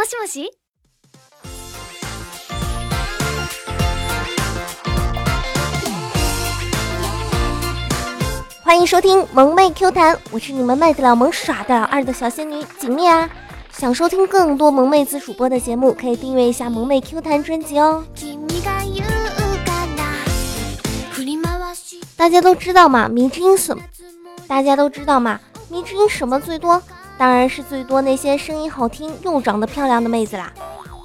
もしもし欢迎收听萌妹 Q 弹，我是你们卖得了萌耍得了二的小仙女锦觅啊！想收听更多萌妹子主播的节目，可以订阅一下萌妹 Q 弹专辑哦。大家都知道嘛，迷之音什么？大家都知道嘛，迷之音什么最多？ 当然是最多那些声音好听又长得漂亮的妹子啦。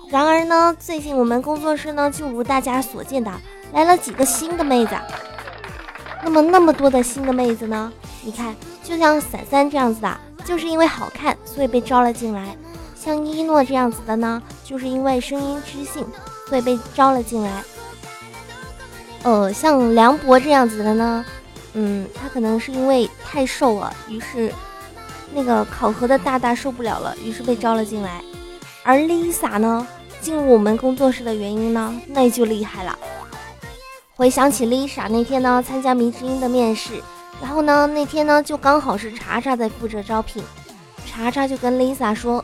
然而呢，最近我们工作室呢，就如大家所见的，来了几个新的妹子。那么那么多的新的妹子呢？你看，就像伞伞这样子的，就是因为好看，所以被招了进来；像一诺这样子的呢，就是因为声音知性，所以被招了进来。呃，像梁博这样子的呢，嗯，他可能是因为太瘦了，于是那个考核的大大受不了了，于是被招了进来。而 Lisa 呢，进入我们工作室的原因呢，那就厉害了。回想起 Lisa 那天呢，参加迷之音的面试，然后呢，那天呢就刚好是查查在负责招聘，查查就跟 Lisa 说：“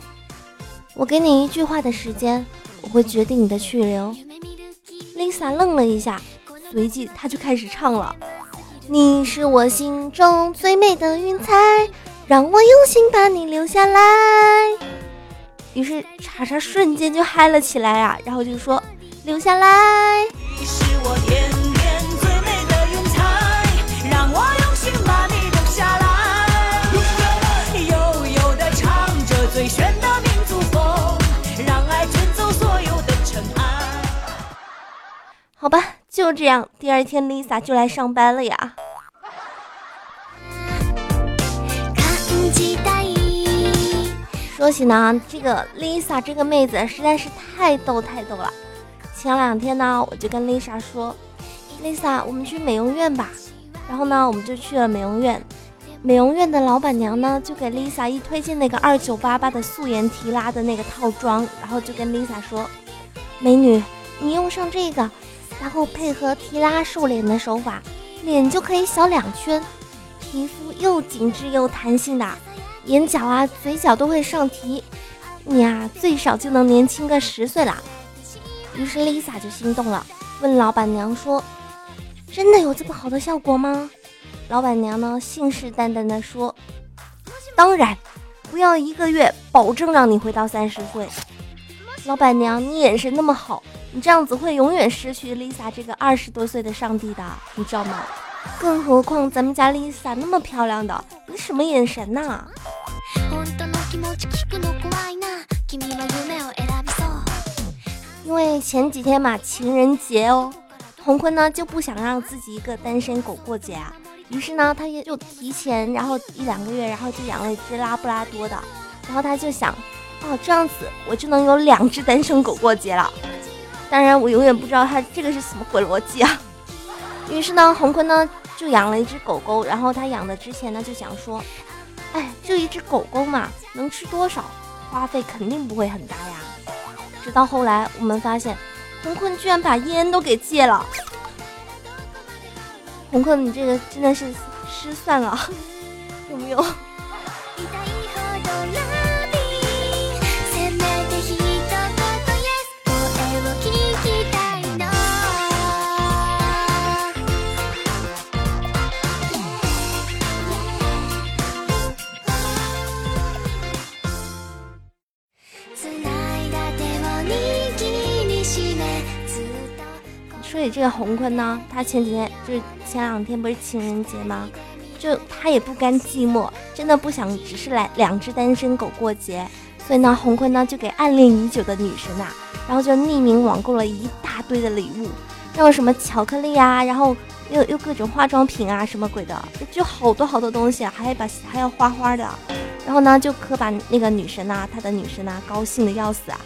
我给你一句话的时间，我会决定你的去留。”Lisa 愣了一下，随即她就开始唱了：“你是我心中最美的云彩，让我用心把你留下来。”于是查查瞬间就嗨了起来啊，然后就说：“留下来。”好吧，就这样，第二天 Lisa 就来上班了呀。期待说起呢，这个 Lisa 这个妹子实在是太逗太逗了。前两天呢，我就跟 Lisa 说：“Lisa，我们去美容院吧。”然后呢，我们就去了美容院。美容院的老板娘呢，就给 Lisa 一推荐那个二九八八的素颜提拉的那个套装，然后就跟 Lisa 说：“美女，你用上这个。”然后配合提拉瘦脸的手法，脸就可以小两圈，皮肤又紧致又弹性的，眼角啊、嘴角都会上提，你呀最少就能年轻个十岁啦。于是 Lisa 就心动了，问老板娘说：“真的有这么好的效果吗？”老板娘呢信誓旦旦地说：“当然，不要一个月，保证让你回到三十岁。”老板娘，你眼神那么好。你这样子会永远失去 Lisa 这个二十多岁的上帝的，你知道吗？更何况咱们家 Lisa 那么漂亮的，你什么眼神呐？因为前几天嘛，情人节哦，红坤呢就不想让自己一个单身狗过节啊，于是呢，他也就提前，然后一两个月，然后就养了一只拉布拉多的，然后他就想，哦，这样子我就能有两只单身狗过节了。当然，我永远不知道他这个是什么鬼逻辑啊！于是呢，洪坤呢就养了一只狗狗，然后他养的之前呢就想说，哎，就一只狗狗嘛，能吃多少？花费肯定不会很大呀。直到后来，我们发现，洪坤居然把烟都给戒了。洪坤，你这个真的是失算了，有没有？说起这个洪坤呢，他前几天就是前两天不是情人节吗？就他也不甘寂寞，真的不想只是来两只单身狗过节，所以呢，洪坤呢就给暗恋已久的女神啊，然后就匿名网购了一大堆的礼物，又什么巧克力啊，然后又又各种化妆品啊，什么鬼的，就好多好多东西，还要把还要花花的，然后呢就可把那个女神呐，他的女神呐高兴的要死啊，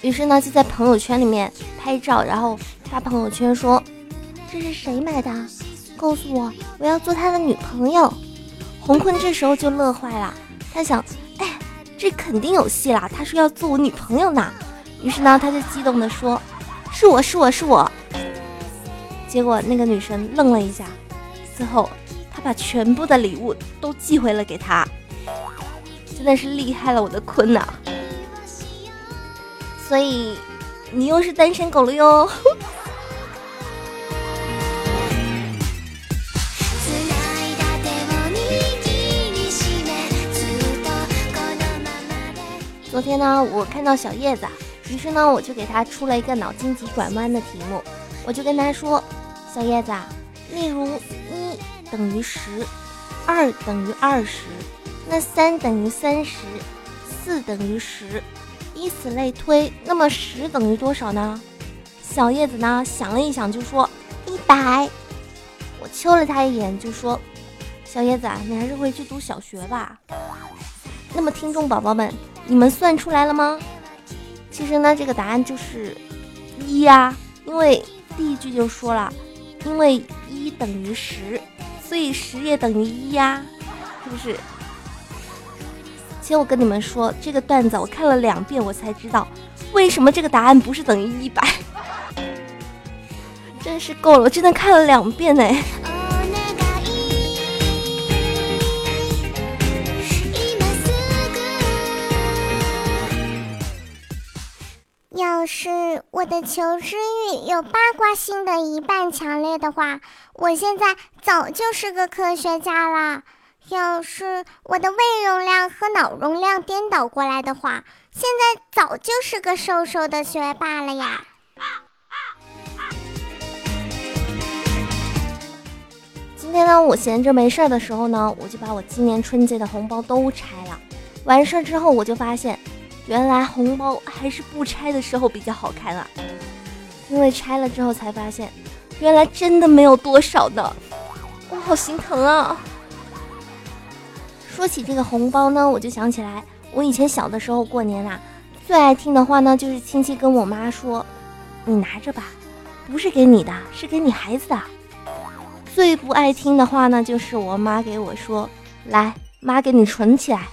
于是呢就在朋友圈里面拍照，然后。发朋友圈说：“这是谁买的？告诉我，我要做他的女朋友。”洪坤这时候就乐坏了，他想：“哎，这肯定有戏啦！他说要做我女朋友呢。”于是呢，他就激动地说：“是我是我是我。”结果那个女生愣了一下，最后他把全部的礼物都寄回了给他，真的是厉害了，我的坤呐！所以你又是单身狗了哟。昨天呢，我看到小叶子，于是呢，我就给他出了一个脑筋急转弯的题目，我就跟他说：“小叶子，例如一等于十，二等于二十，那三等于三十，四等于十，以此类推，那么十等于多少呢？”小叶子呢想了一想，就说：“一百。”我瞅了他一眼，就说：“小叶子，你还是回去读小学吧。”那么，听众宝宝们。你们算出来了吗？其实呢，这个答案就是一呀，因为第一句就说了，因为一等于十，所以十也等于一呀，是不是？且我跟你们说，这个段子我看了两遍，我才知道为什么这个答案不是等于一百，真是够了，我真的看了两遍呢。要是我的求知欲有八卦性的一半强烈的话，我现在早就是个科学家了。要是我的胃容量和脑容量颠倒过来的话，现在早就是个瘦瘦的学霸了呀。今天呢，我闲着没事儿的时候呢，我就把我今年春节的红包都拆了。完事儿之后，我就发现。原来红包还是不拆的时候比较好看啊，因为拆了之后才发现，原来真的没有多少的，我好心疼啊！说起这个红包呢，我就想起来，我以前小的时候过年啊，最爱听的话呢，就是亲戚跟我妈说：“你拿着吧，不是给你的，是给你孩子的。”最不爱听的话呢，就是我妈给我说：“来，妈给你存起来。”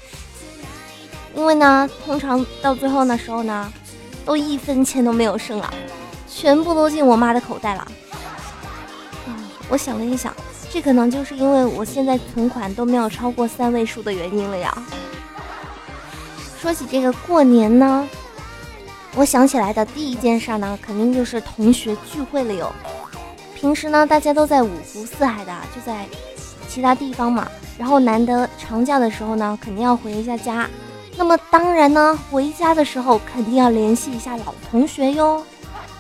因为呢，通常到最后那时候呢，都一分钱都没有剩了，全部都进我妈的口袋了。嗯我想了一想，这可能就是因为我现在存款都没有超过三位数的原因了呀。说起这个过年呢，我想起来的第一件事呢，肯定就是同学聚会了哟。平时呢，大家都在五湖四海的，就在其他地方嘛，然后难得长假的时候呢，肯定要回一下家。那么当然呢，回家的时候肯定要联系一下老同学哟。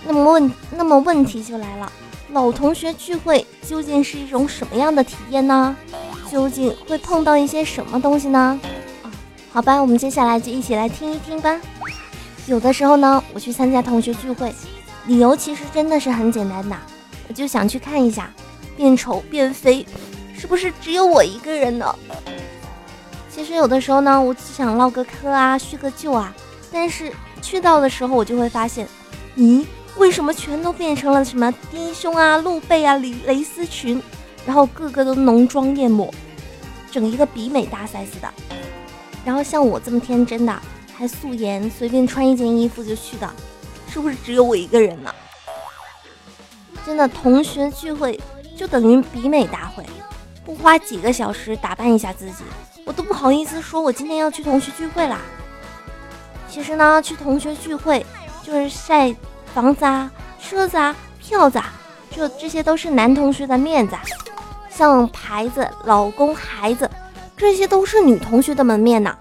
那么问，那么问题就来了，老同学聚会究竟是一种什么样的体验呢？究竟会碰到一些什么东西呢？啊，好吧，我们接下来就一起来听一听吧。有的时候呢，我去参加同学聚会，理由其实真的是很简单的，我就想去看一下，变丑变肥，是不是只有我一个人呢？其实有的时候呢，我只想唠个嗑啊，叙个旧啊。但是去到的时候，我就会发现，咦，为什么全都变成了什么低胸啊、露背啊、蕾蕾丝裙，然后个个都浓妆艳抹，整一个比美大赛似的。然后像我这么天真的，还素颜，随便穿一件衣服就去的，是不是只有我一个人呢？真的，同学聚会就等于比美大会，不花几个小时打扮一下自己。我都不好意思说，我今天要去同学聚会啦。其实呢，去同学聚会就是晒房子啊、车子啊、票子啊，就这些都是男同学的面子。像牌子、老公、孩子，这些都是女同学的门面呐。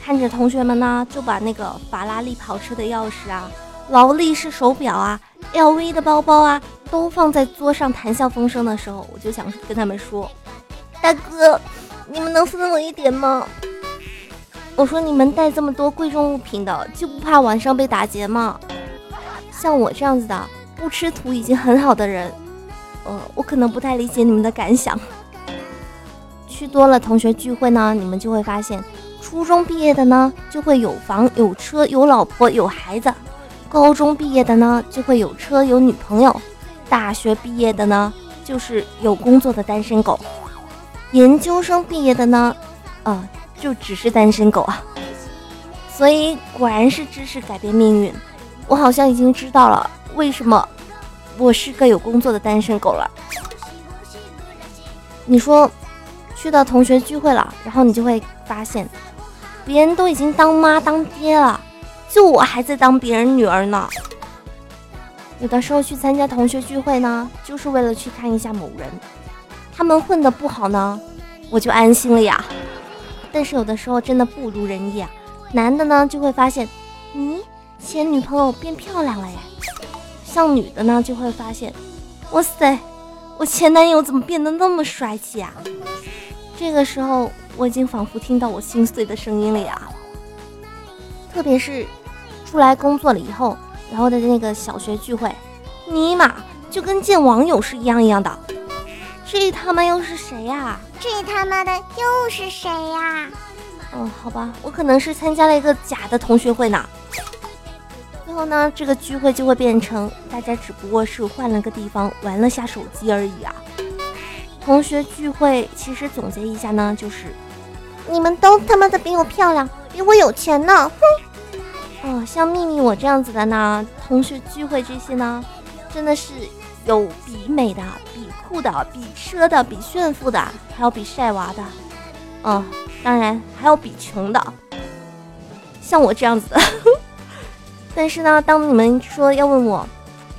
看着同学们呢，就把那个法拉利跑车的钥匙啊、劳力士手表啊、LV 的包包啊，都放在桌上谈笑风生的时候，我就想跟他们说，大哥。你们能分我一点吗？我说你们带这么多贵重物品的，就不怕晚上被打劫吗？像我这样子的不吃土已经很好的人，呃，我可能不太理解你们的感想。去多了同学聚会呢，你们就会发现，初中毕业的呢就会有房有车有老婆有孩子，高中毕业的呢就会有车有女朋友，大学毕业的呢就是有工作的单身狗。研究生毕业的呢，呃，就只是单身狗啊。所以果然是知识改变命运，我好像已经知道了为什么我是个有工作的单身狗了。你说，去到同学聚会了，然后你就会发现，别人都已经当妈当爹了，就我还在当别人女儿呢。有的时候去参加同学聚会呢，就是为了去看一下某人，他们混的不好呢，我就安心了呀。但是有的时候真的不如人意啊，男的呢就会发现，你，前女朋友变漂亮了耶。像女的呢就会发现，哇塞，我前男友怎么变得那么帅气啊？这个时候我已经仿佛听到我心碎的声音了呀。特别是出来工作了以后，然后的那个小学聚会，尼玛就跟见网友是一样一样的。这他妈又是谁呀？这他妈的又是谁呀？嗯，好吧，我可能是参加了一个假的同学会呢。最后呢，这个聚会就会变成大家只不过是换了个地方玩了下手机而已啊。同学聚会其实总结一下呢，就是你们都他妈的比我漂亮，比我有钱呢，哼！哦，像秘密我这样子的呢，同学聚会这些呢，真的是有比美的。比酷的比车的比炫富的还要比晒娃的，嗯，当然还有比穷的，像我这样子的。但是呢，当你们说要问我，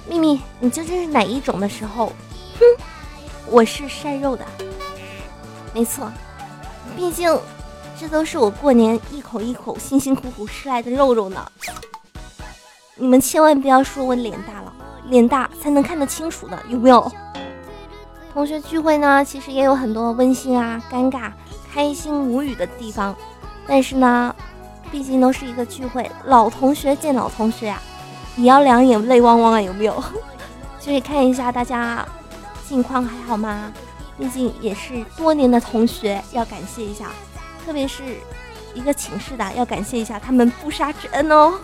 秘密你究竟是哪一种的时候，哼，我是晒肉的，没错，毕竟这都是我过年一口一口辛辛苦苦吃来的肉肉呢。你们千万不要说我脸大了，脸大才能看得清楚呢，有没有？同学聚会呢，其实也有很多温馨啊、尴尬、开心、无语的地方。但是呢，毕竟都是一个聚会，老同学见老同学呀，也要两眼泪汪汪啊，有没有？所以看一下大家近况还好吗？毕竟也是多年的同学，要感谢一下，特别是一个寝室的，要感谢一下他们不杀之恩哦。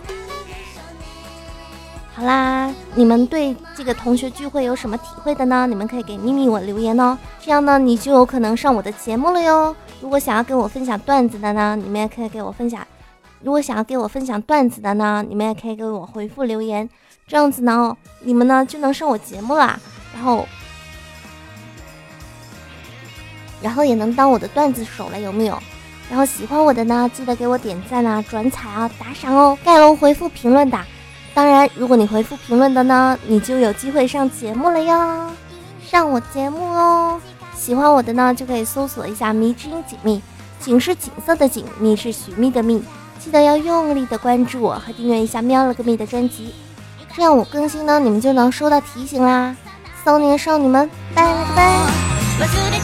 好啦，你们对这个同学聚会有什么体会的呢？你们可以给咪咪我留言哦，这样呢你就有可能上我的节目了哟。如果想要跟我分享段子的呢，你们也可以给我分享；如果想要给我分享段子的呢，你们也可以给我回复留言，这样子呢，你们呢就能上我节目啦。然后，然后也能当我的段子手了，有没有？然后喜欢我的呢，记得给我点赞啊、转采啊、打赏哦，盖楼回复评论的。当然，如果你回复评论的呢，你就有机会上节目了哟，上我节目哦。喜欢我的呢，就可以搜索一下“迷之音锦觅”，锦是锦色的锦，觅是寻觅的觅。记得要用力的关注我和订阅一下喵了个咪的专辑，这样我更新呢，你们就能收到提醒啦。骚年少女们，拜拜拜拜。